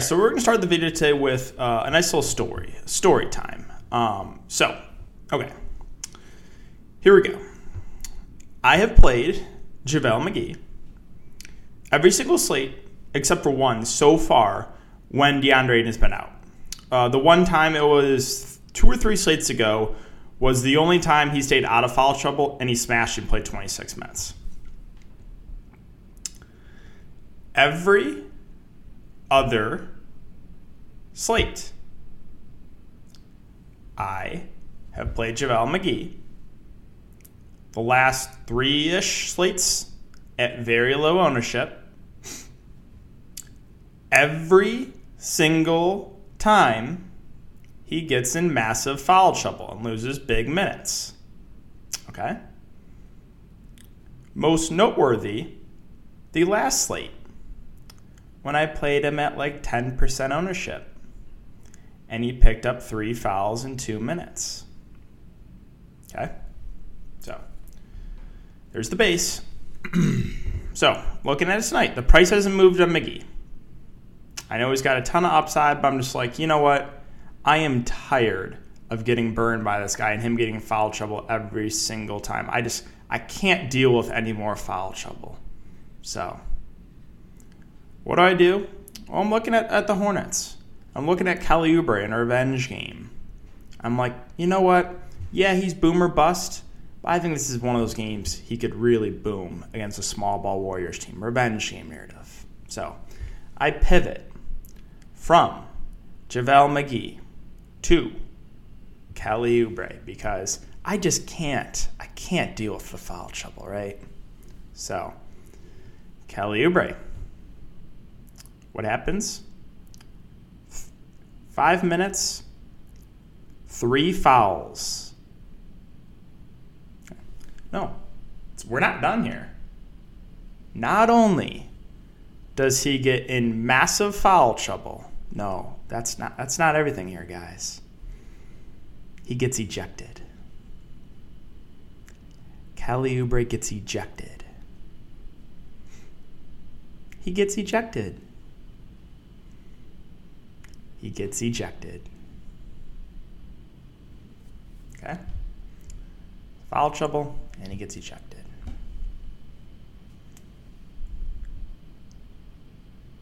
Right, so we're going to start the video today with uh, a nice little story, story time. Um, so, okay, here we go. I have played JaVale McGee every single slate except for one so far when DeAndre has been out. Uh, the one time it was two or three slates ago was the only time he stayed out of foul trouble and he smashed and played 26 minutes. Every other slate. I have played JaVale McGee the last three ish slates at very low ownership. Every single time he gets in massive foul trouble and loses big minutes. Okay? Most noteworthy, the last slate when I played him at like 10% ownership. And he picked up three fouls in two minutes. Okay? So, there's the base. so, looking at it tonight, the price hasn't moved on McGee. I know he's got a ton of upside, but I'm just like, you know what? I am tired of getting burned by this guy and him getting foul trouble every single time. I just, I can't deal with any more foul trouble. So, what do I do? Well, I'm looking at, at the Hornets. I'm looking at Oubre in a revenge game. I'm like, you know what? Yeah, he's boomer bust, but I think this is one of those games he could really boom against a small ball Warriors team. Revenge game narrative. So I pivot from JaVale McGee to Oubre because I just can't. I can't deal with the foul trouble, right? So Oubre what happens? Five minutes, three fouls. No, we're not done here. Not only does he get in massive foul trouble, no, that's not that's not everything here, guys. He gets ejected. Kelly Oubre gets ejected. He gets ejected he gets ejected. Okay? Foul trouble, and he gets ejected.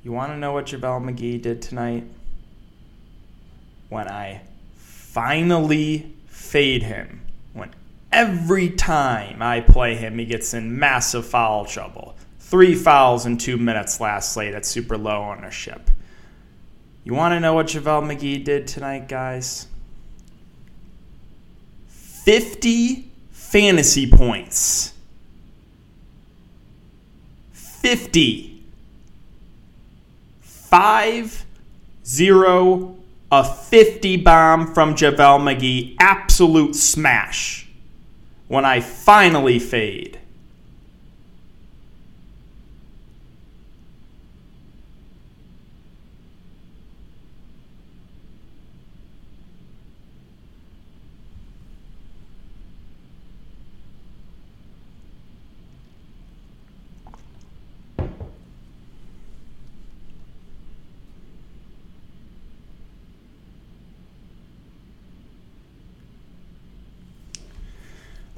You want to know what JaVale McGee did tonight? When I finally fade him. When every time I play him, he gets in massive foul trouble. Three fouls in two minutes last slate at super low ownership. You want to know what JaVale McGee did tonight, guys? 50 fantasy points. 50. 5 0 a 50 bomb from JaVale McGee. Absolute smash. When I finally fade.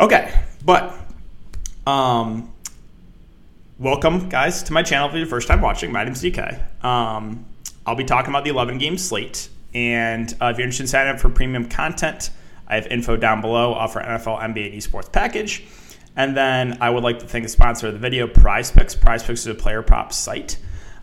Okay, but um, welcome guys to my channel for your first time watching. My name's DK. Um, I'll be talking about the 11 game slate, and uh, if you're interested in signing up for premium content, I have info down below. Offer NFL, NBA, and esports package. And then I would like to thank the sponsor of the video, Prize Picks. Prize Picks is a player prop site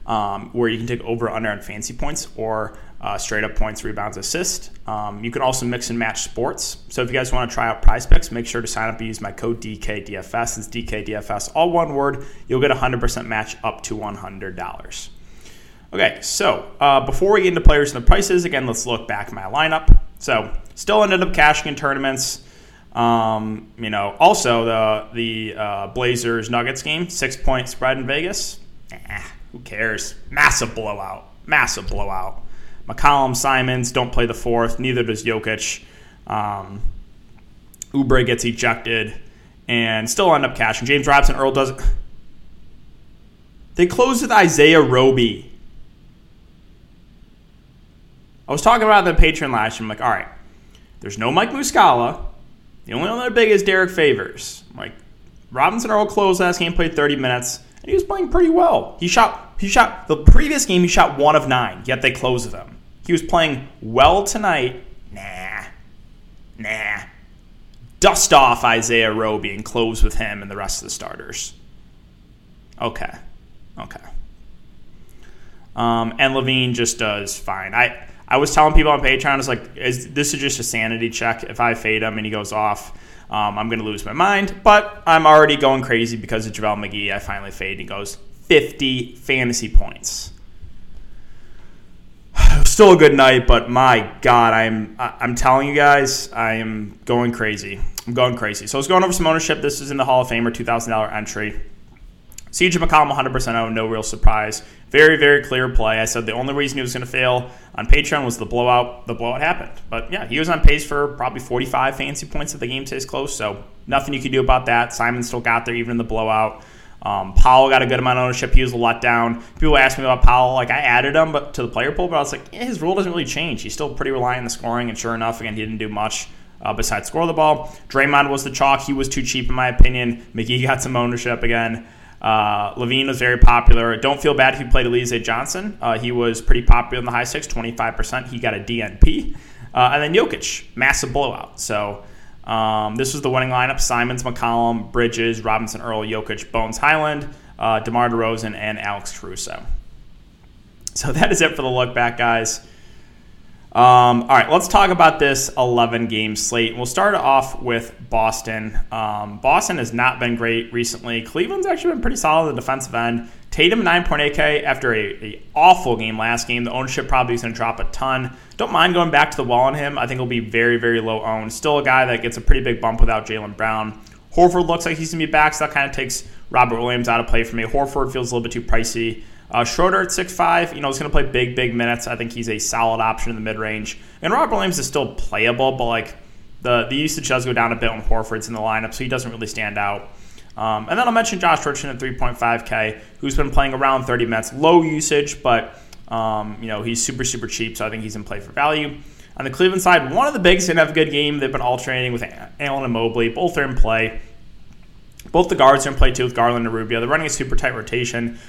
um, where you can take over under on fancy points or uh, straight up points, rebounds, assist. Um, you can also mix and match sports. So if you guys want to try out Prize Picks, make sure to sign up and use my code DKDFS. It's DKDFS, all one word. You'll get a 100% match up to $100. Okay, so uh, before we get into players and the prices, again, let's look back at my lineup. So still ended up cashing in tournaments. Um, you know, also the the uh, Blazers Nuggets game, six point spread in Vegas. Eh, who cares? Massive blowout. Massive blowout. McCollum, Simons don't play the fourth. Neither does Jokic. Um, Oubre gets ejected and still end up cashing. James Robinson, Earl doesn't. They close with Isaiah Roby. I was talking about the Patreon last year. I'm like, all right, there's no Mike Muscala. The only other big is Derrick Favors. I'm like, Robinson Earl closed last game, played 30 minutes, and he was playing pretty well. He shot, he shot the previous game. He shot one of nine. Yet they closed with him. He was playing well tonight. Nah, nah. Dust off Isaiah Roby and close with him and the rest of the starters. Okay, okay. Um, and LaVine just does fine. I I was telling people on Patreon, I was like, is, this is just a sanity check. If I fade him and he goes off, um, I'm going to lose my mind. But I'm already going crazy because of JaVale McGee. I finally fade. And he goes 50 fantasy points. Still a good night, but my God, I'm I'm telling you guys, I am going crazy. I'm going crazy. So I was going over some ownership. This is in the Hall of Famer, $2,000 entry. CJ McCollum 100% owned, no real surprise. Very, very clear play. I said the only reason he was going to fail on Patreon was the blowout. The blowout happened. But yeah, he was on pace for probably 45 fancy points if the game stays close. So nothing you can do about that. Simon still got there even in the blowout. Um, Powell got a good amount of ownership. He was a letdown. People ask me about Powell. Like I added him, but to the player pool, but I was like, his role doesn't really change. He's still pretty reliant on the scoring, and sure enough, again, he didn't do much. Uh, besides score the ball, Draymond was the chalk. He was too cheap in my opinion. McGee got some ownership again. Uh, LaVine was very popular. Don't feel bad if you played Alize Johnson. Uh, he was pretty popular in the high six, 25%. He got a DNP. Uh, and then Jokic, massive blowout. So um, this was the winning lineup Simons, McCollum, Bridges, Robinson, Earl, Jokic, Bones, Hyland, uh, DeMar DeRozan, and Alex Caruso. So that is it for the look back, guys. Um, all right, let's talk about this 11 game slate. We'll start off with Boston. Um, Boston has not been great recently. Cleveland's actually been pretty solid on the defensive end. Tatum 9.8K after a, a, awful game last game. The ownership probably is going to drop a ton. Don't mind going back to the wall on him. I think he'll be very, very low owned. Still a guy that gets a pretty big bump without Jaylen Brown. Horford looks like he's going to be back, so that kind of takes Robert Williams out of play for me. Horford feels a little bit too pricey. Uh, Schroeder at 6'5", you know, is going to play big, big minutes. I think he's a solid option in the mid range. And Robert Williams is still playable, but like the the usage does go down a bit when Horford's in the lineup, so he doesn't really stand out. Um, and then I'll mention Josh Richardson at 3.5K, who's been playing around 30 minutes, low usage, but um, you know he's super super cheap, so I think he's in play for value. On the Cleveland side, one of the bigs didn't have a good game. They've been alternating with Allen and Mobley. Both are in play. Both the guards are in play too with Garland and Rubio. They're running a super tight rotation.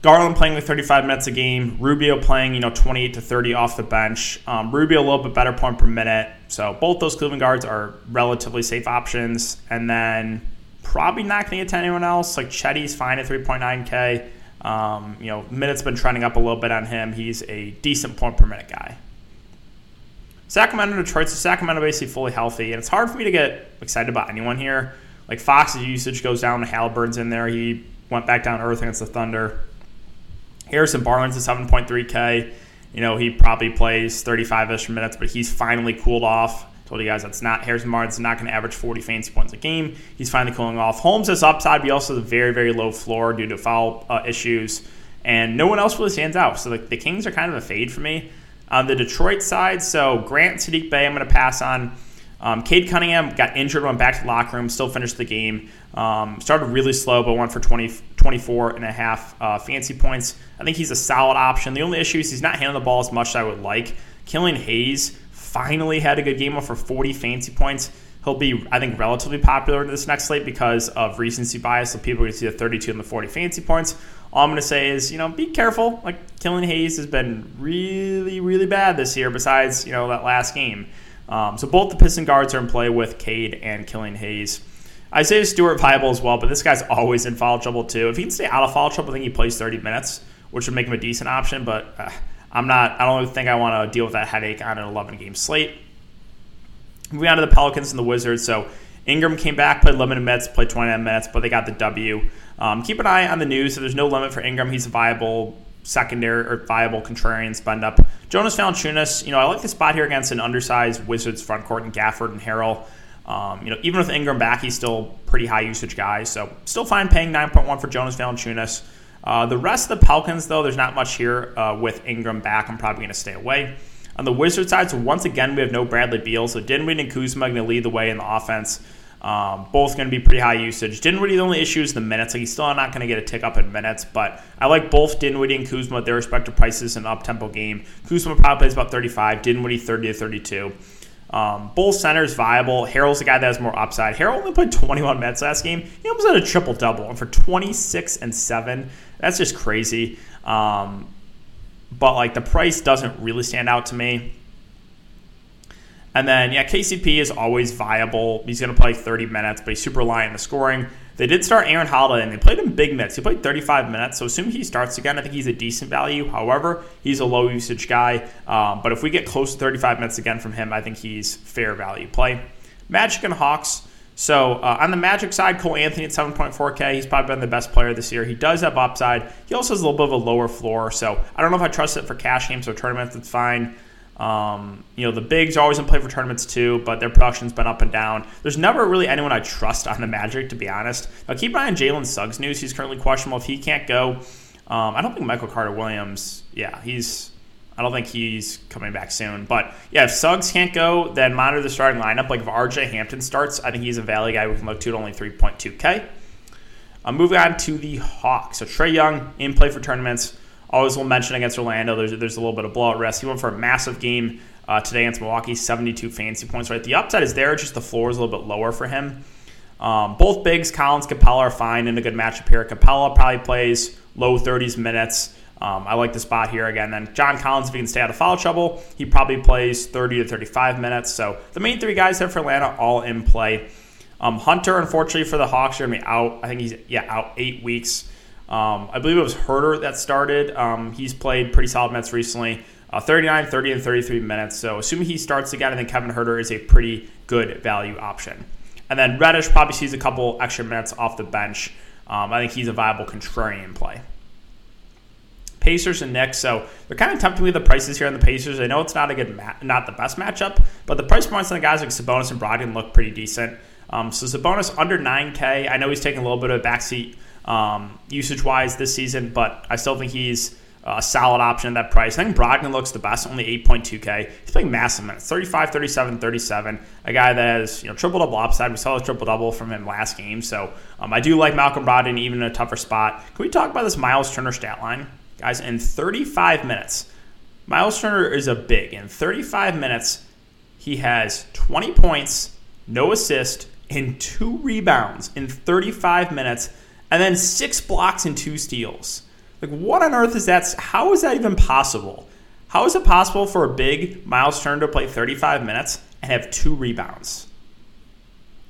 Garland playing like 35 minutes a game. Rubio playing, you know, 28 to 30 off the bench. Um, Rubio a little bit better point per minute. So both those Cleveland guards are relatively safe options. And then probably not going to get to anyone else. Like Chetty's fine at 3.9K. Um, you know, minutes been trending up a little bit on him. He's a decent point per minute guy. Sacramento, Detroit. So Sacramento basically fully healthy, and it's hard for me to get excited about anyone here. Like Fox's usage goes down. Halliburton's in there. He went back down earth against the Thunder. Harrison Barnes is 7.3K. You know, he probably plays 35 ish minutes, but he's finally cooled off. Told you guys that's not Harrison Barnes not going to average 40 fantasy points a game. He's finally cooling off. Holmes is upside, but he also has a very, very low floor due to foul uh, issues. And no one else really stands out. So the, the Kings are kind of a fade for me. On the Detroit side, so Grant Saddiq Bey, I'm going to pass on. Um, Cade Cunningham got injured, went back to the locker room, still finished the game. Um, started really slow, but went for 20, 24 and a half uh, fancy points. I think he's a solid option. The only issue is he's not handling the ball as much as I would like. Killian Hayes finally had a good game for 40 fancy points. He'll be, I think, relatively popular in this next slate because of recency bias. So people are going to see the 32 and the 40 fancy points. All I'm going to say is, you know, be careful. Like Killian Hayes has been really, really bad this year. Besides, you know, that last game. Um, so both the Piston guards are in play with Cade and Killian Hayes. Isaiah Stewart viable as well, but this guy's always in foul trouble too. If he can stay out of foul trouble, I think he plays 30 minutes, which would make him a decent option. But uh, I'm not. I don't think I want to deal with that headache on an 11 game slate. Moving on to the Pelicans and the Wizards. So Ingram came back, played limited minutes, played 29 minutes, but they got the W. Um, keep an eye on the news. So there's no limit for Ingram. He's a viable secondary or viable contrarian spend up. Jonas Valanciunas, you know, I like the spot here against an undersized Wizards front court and Gafford and Harrell. Um, you know, even with Ingram back, he's still pretty high usage guy. So still fine paying 9.1 for Jonas Valanciunas. Uh, the rest of the Pelicans, though, there's not much here uh, with Ingram back. I'm probably going to stay away. On the Wizards side, so once again, we have no Bradley Beal. So Dinwiddie and Kuzma are going to lead the way in the offense. Um, both going to be pretty high usage. Dinwiddie, the only issue is the minutes. Like he's still not going to get a tick up in minutes, but I like both Dinwiddie and Kuzma at their respective prices in an up tempo game. Kuzma probably plays about 35, Dinwiddie 30 to 32. Um, both centers viable. Harrell's the guy that has more upside. Harrell only played 21 minutes last game. He almost had a triple double, and for 26 and seven, that's just crazy. Um, but like the price doesn't really stand out to me. And then, yeah, KCP is always viable. He's going to play 30 minutes, but he's super reliant on the scoring. They did start Aaron Holiday, and they played him big minutes. He played 35 minutes, so assuming he starts again, I think he's a decent value. However, he's a low usage guy. Um, but if we get close to 35 minutes again from him, I think he's fair value play. Magic and Hawks. So uh, on the Magic side, Cole Anthony at 7.4K, he's probably been the best player this year. He does have upside. He also has a little bit of a lower floor, so I don't know if I trust it for cash games or tournaments. It's fine. Um, you know, the bigs are always in play for tournaments too, but their production's been up and down. There's never really anyone I trust on the Magic, to be honest. Now, keep an eye on Jalen Suggs news. He's currently questionable. If he can't go, um, I don't think Michael Carter Williams, yeah, he's, I don't think he's coming back soon. But yeah, if Suggs can't go, then monitor the starting lineup. Like if RJ Hampton starts, I think he's a value guy we can look to at only 3.2K. I'm uh, moving on to the Hawks. So Trae Young in play for tournaments. Always will mention against Orlando, there's, there's a little bit of blowout risk. He went for a massive game uh, today against Milwaukee, 72 fancy points. Right, the upside is there, just the floor is a little bit lower for him. Um, both bigs, Collins, Capela are fine in a good matchup here. Capela probably plays low 30s minutes. Um, I like the spot here again. Then John Collins, if he can stay out of foul trouble, he probably plays 30 to 35 minutes. So the main three guys there for Atlanta all in play. Um, Hunter, unfortunately for the Hawks, are to be out. I think he's yeah out eight weeks. Um, I believe it was Huerter that started. Um, he's played pretty solid minutes recently. Uh, 39, 30, and 33 minutes. So assuming he starts again, I think Kevin Huerter is a pretty good value option. And then Reddish probably sees a couple extra minutes off the bench. Um, I think he's a viable contrarian play. Pacers and Knicks. So they're kind of tempting me the prices here on the Pacers. I know it's not a good, ma- not the best matchup, but the price points on the guys like Sabonis and Brogdon look pretty decent. Um, so Sabonis under 9K. I know he's taking a little bit of a backseat um, usage wise this season, but I still think he's a solid option at that price. I think Brogdon looks the best, only 8.2K. He's playing massive minutes 35, 37, 37. A guy that has you know triple double upside. We saw a triple double from him last game. So um, I do like Malcolm Brogdon even in a tougher spot. Can we talk about this Miles Turner stat line? Guys, in 35 minutes, Miles Turner is a big. In 35 minutes, he has 20 points, no assist, and two rebounds in 35 minutes and then six blocks and two steals. Like, what on earth is that? How is that even possible? How is it possible for a big Miles Turner to play 35 minutes and have two rebounds?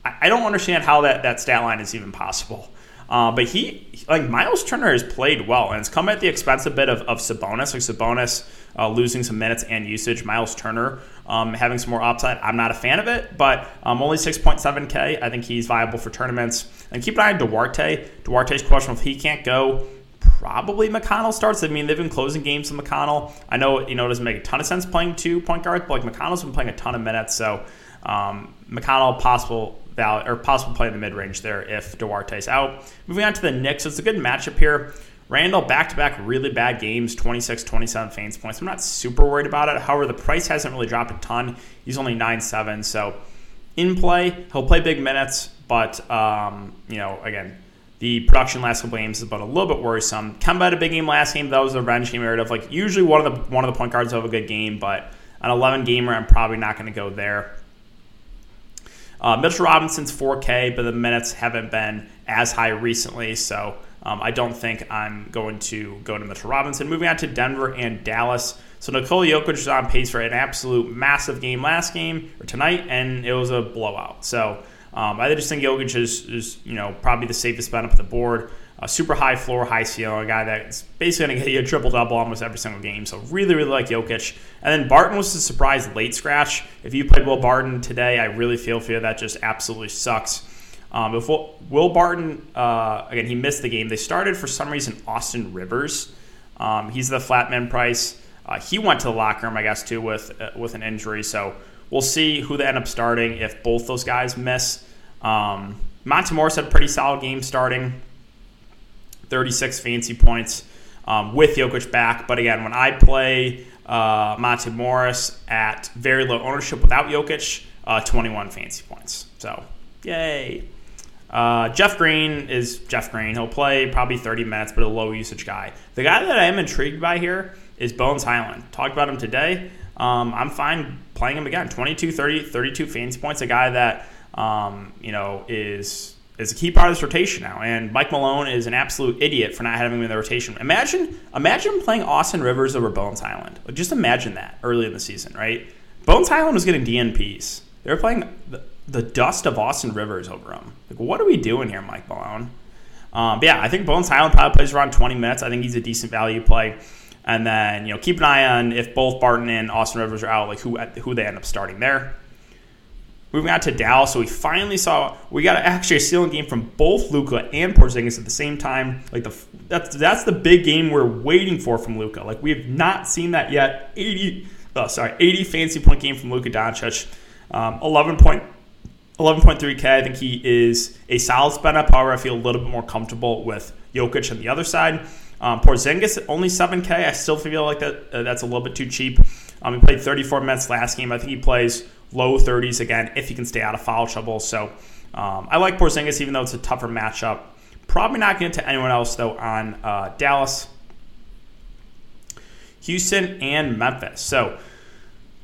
I, don't understand how that, that stat line is even possible. Uh, but he, like Miles Turner, has played well, and it's come at the expense a bit of, of Sabonis. Like Sabonis uh, losing some minutes and usage. Miles Turner um, having some more upside. I'm not a fan of it, but um, only 6.7K. I think he's viable for tournaments. And keep an eye on Duarte. Duarte's questionable if he can't go. Probably McConnell starts. I mean, they've been closing games with McConnell. I know you know it doesn't make a ton of sense playing two point guards, but like McConnell's been playing a ton of minutes, so um, McConnell possible value or possible play in the mid range there if Duarte's out. Moving on to the Knicks, it's a good matchup here. Randle back to back really bad games, 26, 27 fantasy points. I'm not super worried about it. However, the price hasn't really dropped a ton. He's only 9 7. So in play, he'll play big minutes, but, um, you know, again, the production last couple games is about a little bit worrisome. Kemba had a big game last game. That was a revenge game of like usually one of the one of the point guards have a good game, but an 11 gamer, I'm probably not going to go there. Uh, Mitchell Robinson's 4K, but the minutes haven't been as high recently, so um, I don't think I'm going to go to Mitchell Robinson. Moving on to Denver and Dallas. So Nikola Jokic is on pace for an absolute massive game last game or tonight, and it was a blowout. So um, I just think Jokic is, is you know probably the safest bet up the board. A super high floor, high ceiling, a guy that's basically going to get you a triple double almost every single game. So really, really like Jokic. And then Barton was a surprise late scratch. If you played Will Barton today, I really feel for you. That just absolutely sucks. Um, if Will, Will Barton, uh, again, he missed the game. They started for some reason Austin Rivers. Um, he's the flat min price. Uh, he went to the locker room, I guess, too, with uh, with an injury. So we'll see who they end up starting if both those guys miss. Um, Monte Morris had a pretty solid game starting, 36 fancy points um, with Jokic back. But again, when I play uh, Monte Morris at very low ownership without Jokic, uh, 21 fancy points. So Yay. Uh, Jeff Green is Jeff Green. He'll play probably 30 minutes, but a low usage guy. The guy that I am intrigued by here is Bones Hyland. Talked about him today. Um, I'm fine playing him again. 22, 30, 32 fantasy points. A guy that um, you know is is a key part of this rotation now. And Mike Malone is an absolute idiot for not having him in the rotation. Imagine imagine playing Austin Rivers over Bones. Like, just imagine that early in the season, right? Bones Hyland was getting DNPs. They were playing the, the dust of Austin Rivers over him. Like, what are we doing here, Mike Malone? Um, but yeah, I think Bones Hyland probably plays around 20 minutes. I think he's a decent value play. And then you know keep an eye on if both Barton and Austin Rivers are out, like who who they end up starting there. Moving on to Dallas, so we finally saw we got actually a stealing game from both Luka and Porzingis at the same time. Like the that's that's the big game we're waiting for from Luka. Like we have not seen that yet. 80, oh, sorry, 80 fancy point game from Luka Doncic. Um, 11 point 11.3K. I think he is a solid spend up. However, I feel a little bit more comfortable with Jokic on the other side. Um, Porzingis only 7K. I still feel like that uh, that's a little bit too cheap. Um, he played 34 minutes last game. I think he plays low 30s again if he can stay out of foul trouble. So um, I like Porzingis even though it's a tougher matchup. Probably not getting to anyone else though on uh, Dallas, Houston, and Memphis. So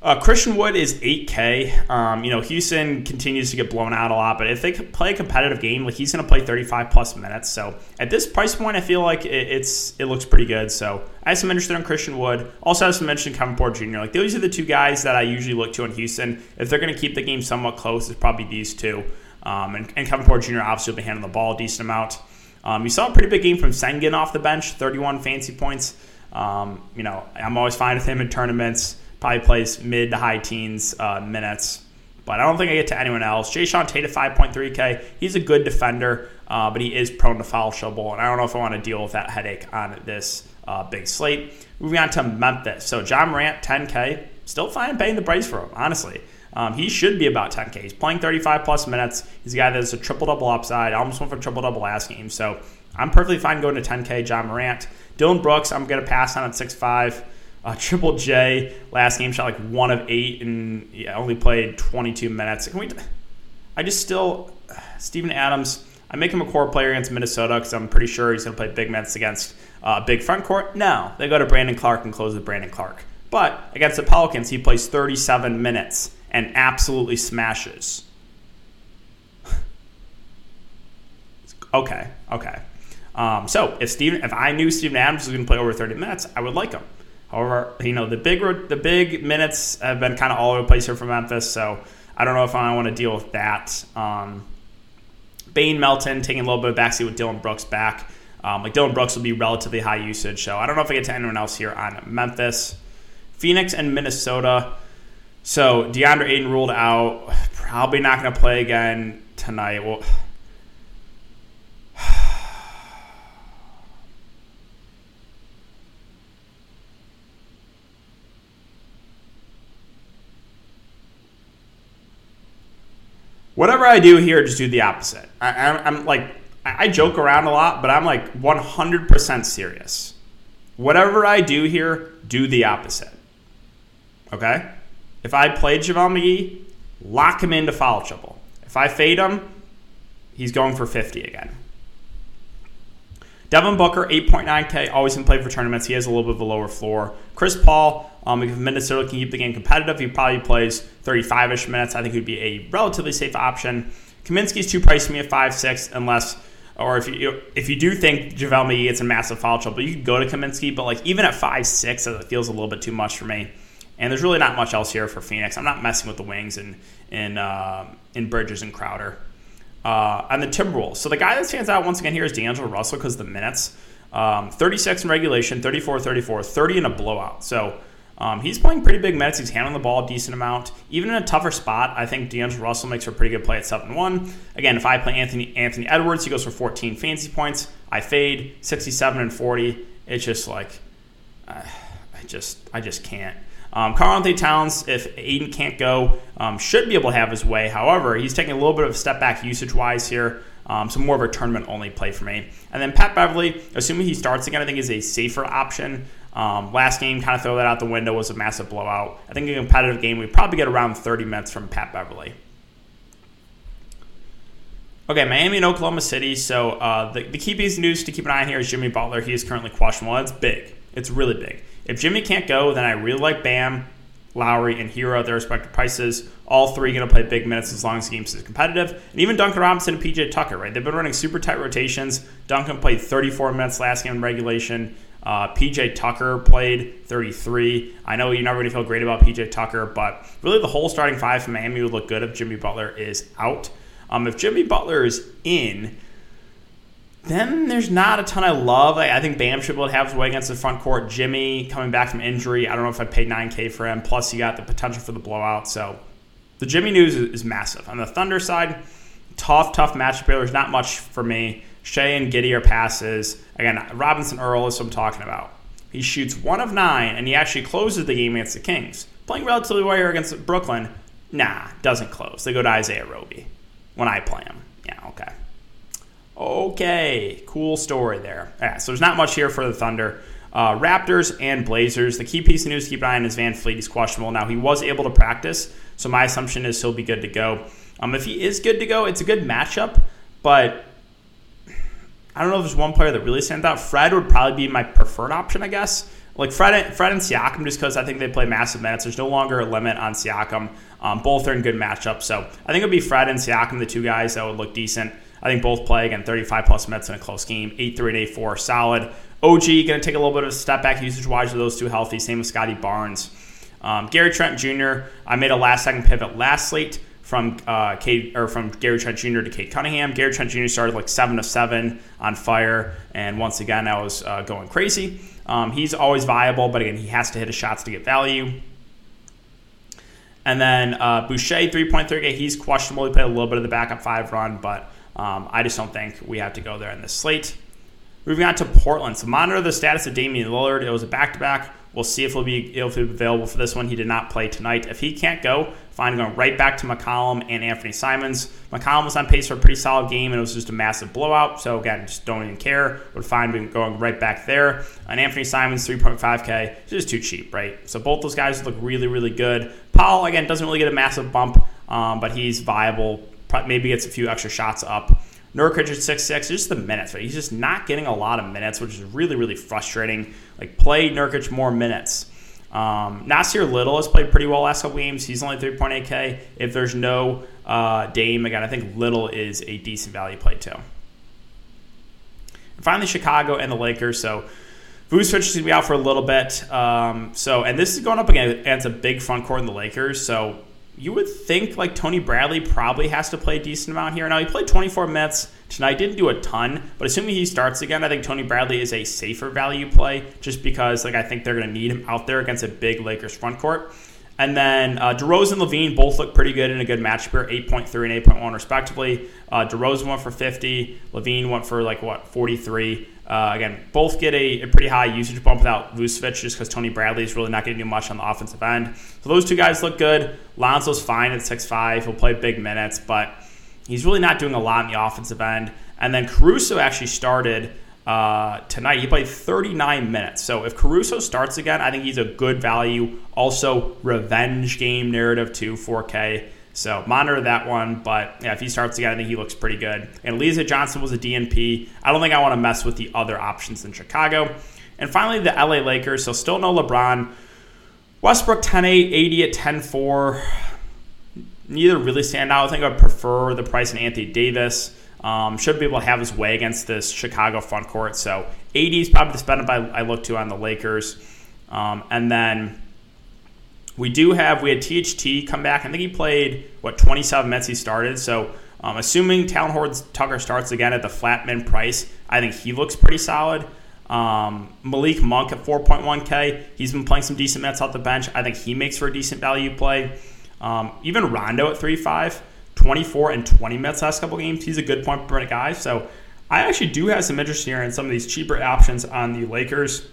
uh, Christian Wood is 8K. Um, you know, Houston continues to get blown out a lot, but if they play a competitive game, like he's going to play 35 plus minutes. So at this price point, I feel like it, it's it looks pretty good. So I have some interest in Christian Wood. Also I have some interest in Kevin Porter Jr. Like those are the two guys that I usually look to in Houston. If they're going to keep the game somewhat close, it's probably these two. Um, and, and, Kevin Porter Jr. obviously will be handling the ball a decent amount. Um, you saw a pretty big game from Sengun off the bench, 31 fancy points. Um, you know, I'm always fine with him in tournaments probably plays mid to high teens uh, minutes. But I don't think I get to anyone else. Jae'Sean Tate at 5.3K. He's a good defender, uh, but he is prone to foul trouble. And I don't know if I want to deal with that headache on this uh, big slate. Moving on to Memphis. So Ja Morant, 10K. Still fine paying the price for him, honestly. Um, he should be about 10K. He's playing 35 plus minutes. He's a guy that's a triple double upside. I almost went for triple double last game. So I'm perfectly fine going to 10K. Ja Morant. Dillon Brooks, I'm going to pass on at 6'5. Uh, Triple J last game shot like one of eight and yeah, only played 22 minutes. Can we? I just still Steven Adams. I make him a core player against Minnesota because I'm pretty sure he's going to play big minutes against uh, big front court. No, they go to Brandon Clarke and close with Brandon Clarke. But against the Pelicans, he plays 37 minutes and absolutely smashes. okay, okay. Um, so if Steven, if I knew Steven Adams was going to play over 30 minutes, I would like him. However, you know the big the big minutes have been kind of all over the place here for Memphis, so I don't know if I want to deal with that. Um, Bane Melton taking a little bit of backseat with Dillon Brooks back. Um, like Dillon Brooks will be relatively high usage, so I don't know if I get to anyone else here on Memphis, Phoenix, and Minnesota. So DeAndre Ayton ruled out. Probably not going to play again tonight. Well, whatever I do here, just do the opposite. I, am like, I joke around a lot, but I'm like 100% serious. Whatever I do here, do the opposite. Okay? If I play JaVale McGee, lock him into foul trouble. If I fade him, he's going for 50 again. Devin Booker, 8.9K, always can play for tournaments. He has a little bit of a lower floor. Chris Paul, um, if Minnesota can keep the game competitive, he probably plays 35 ish minutes. I think he would be a relatively safe option. Kaminsky's too pricey for me at 5 6, unless, or if you if you do think JaVale McGee gets a massive foul trouble, you could go to Kaminsky, but like even at 5 6, it feels a little bit too much for me. And there's really not much else here for Phoenix. I'm not messing with the wings and and uh, in Bridges and Crowder. Uh, and the Timberwolves. So the guy that stands out once again here is D'Angelo Russell because the minutes. Um, 36 in regulation, 34 34, 30 in a blowout. So um, he's playing pretty big minutes. He's handling the ball a decent amount. Even in a tougher spot, I think D'Angelo Russell makes for a pretty good play at 7 1. Again, if I play Anthony Anthony Edwards, he goes for 14 fancy points. I fade 67 and 40. It's just like, uh, I just I just can't. Um, Karl-Anthony Towns, if Ayton can't go, um, should be able to have his way. However, he's taking a little bit of a step back usage wise here. Um, so more of a tournament only play for me. And then Pat Beverley, assuming he starts again, I think is a safer option. Um, last game, kind of throw that out the window, was a massive blowout. I think in a competitive game, we probably get around 30 minutes from Pat Beverley. Okay, Miami and Oklahoma City. So uh, the, the key piece of news to keep an eye on here is Jimmy Butler. He is currently questionable. That's big. It's really big. If Jimmy can't go, then I really like Bam, Lowry, and Herro at their respective prices. All three going to play big minutes as long as the game is competitive. And even Duncan Robinson and PJ Tucker, right? They've been running super tight rotations. Duncan played 34 minutes last game in regulation. Uh, PJ Tucker played 33. I know you're never going to feel great about PJ Tucker, but really the whole starting five from Miami would look good if Jimmy Butler is out. Um, if Jimmy Butler is in, then there's not a ton I love. I, I think Bam should be able to have his way against the front court. Jimmy coming back from injury. I don't know if I'd pay 9K for him. Plus, you got the potential for the blowout. So the Jimmy news is, is massive. On the Thunder side, tough, tough matchup here. There's not much for me. Shai and Giddey are passes. Again, Robinson Earl is what I'm talking about. He shoots one of nine, and he actually closes the game against the Kings. Playing relatively well here against Brooklyn, nah, doesn't close. They go to Isaiah Roby when I play him. Yeah, okay. Okay, cool story there. Yeah, so there's not much here for the Thunder. Uh, Raptors and Blazers. The key piece of news to keep an eye on is VanVleet. He's questionable. Now, he was able to practice, so my assumption is he'll be good to go. Um, if he is good to go, it's a good matchup, but I don't know if there's one player that really stands out. Fred would probably be my preferred option, I guess. Like Fred, Fred and Siakam, just because I think they play massive minutes. There's no longer a limit on Siakam. Um, both are in good matchups, so I think it'd be Fred and Siakam, the two guys that would look decent. I think both play again 35 plus minutes in a close game, 8 3 and 8 4, solid. OG going to take a little bit of a step back usage wise with those two healthy. Same with Scotty Barnes. Um, Gary Trent Jr. I made a last second pivot last slate from uh, Cade or from Gary Trent Jr. to Cade Cunningham. Gary Trent Jr. started like seven of seven on fire, and once again, I was uh, going crazy. Um, he's always viable, but again, he has to hit his shots to get value. And then uh, Boucher, 3.3K, he's questionable. He played a little bit of the backup five run, but um, I just don't think we have to go there in this slate. Moving on to Portland. So monitor the status of Damian Lillard. It was a back-to-back. We'll see if he'll be if he'll be available for this one. He did not play tonight. If he can't go, fine going right back to McCollum and Anthony Simons. McCollum was on pace for a pretty solid game, and it was just a massive blowout. So again, just don't even care. Would find going right back there. And Anthony Simons, 3.5K, just too cheap, right? So both those guys look really, really good. Paul again doesn't really get a massive bump, um, but he's viable. Maybe gets a few extra shots up. Nurkic at six six, just the minutes, right? He's just not getting a lot of minutes, which is really, really frustrating. Like, play Nurkic more minutes. Um, Nassir Little has played pretty well last couple games. He's only 3.8K. If there's no uh, Dame, again, I think Little is a decent value play too. And finally, Chicago and the Lakers. So, Vucevic is going to be out for a little bit. Um, so, and this is going up against a big front court in the Lakers. So, you would think like Tony Bradley probably has to play a decent amount here. Now he played 24 minutes tonight, didn't do a ton, but assuming he starts again, I think Tony Bradley is a safer value play just because like I think they're going to need him out there against a big Lakers front court. And then uh, DeRozan and LaVine both look pretty good in a good matchup here, 8.3 and 8.1 respectively. Uh, DeRozan went for 50, LaVine went for like what 43. Uh, again, both get a, a, pretty high usage bump without Vucevic just because Tony Bradley is really not going to do much on the offensive end. So those two guys look good. Lonzo's fine at 6'5. He'll play big minutes, but he's really not doing a lot in the offensive end. And then Caruso actually started uh, tonight. He played 39 minutes. So if Caruso starts again, I think he's a good value. Also, revenge game narrative too, 4K. So monitor that one. But yeah, if he starts again, I think he looks pretty good. And Alize Johnson was a DNP. I don't think I want to mess with the other options in Chicago. And finally, the LA Lakers. So still no LeBron. Westbrook 10 8, 80 at 10 4. Neither really stand out. I think I'd prefer the price in Anthony Davis. Um, should be able to have his way against this Chicago front court. So 80 is probably the spend I, I look to on the Lakers. Um, and then we do have we had THT come back. I think he played what 27 minutes he started. So um, assuming Talen Horton-Tucker starts again at the flat min price, I think he looks pretty solid. Um, Malik Monk at 4.1K, he's been playing some decent minutes off the bench. I think he makes for a decent value play. Um, even Rondo at 3.5, 24 and 20 minutes last couple games. He's a good point per minute guy. So I actually do have some interest here in some of these cheaper options on the Lakers.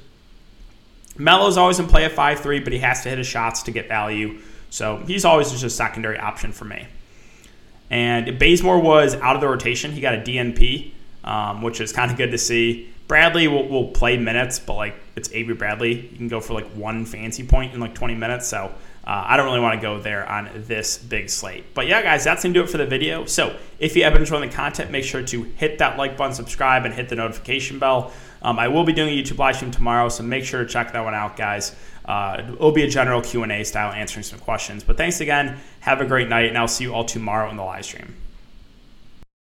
Melo's always in play at 5-3, but he has to hit his shots to get value. So he's always just a secondary option for me. And Bazemore was out of the rotation. He got a DNP, um, which is kind of good to see. Bradley will, will play minutes, but like it's Avery Bradley. You can go for like one fancy point in like 20 minutes. So uh, I don't really want to go there on this big slate. But yeah, guys, that's going to do it for the video. So if you have been enjoying the content, make sure to hit that like button, subscribe, and hit the notification bell. Um, I will be doing a YouTube live stream tomorrow, so make sure to check that one out, guys. Uh, it'll be a general Q&A style answering some questions. But thanks again. Have a great night, and I'll see you all tomorrow in the live stream.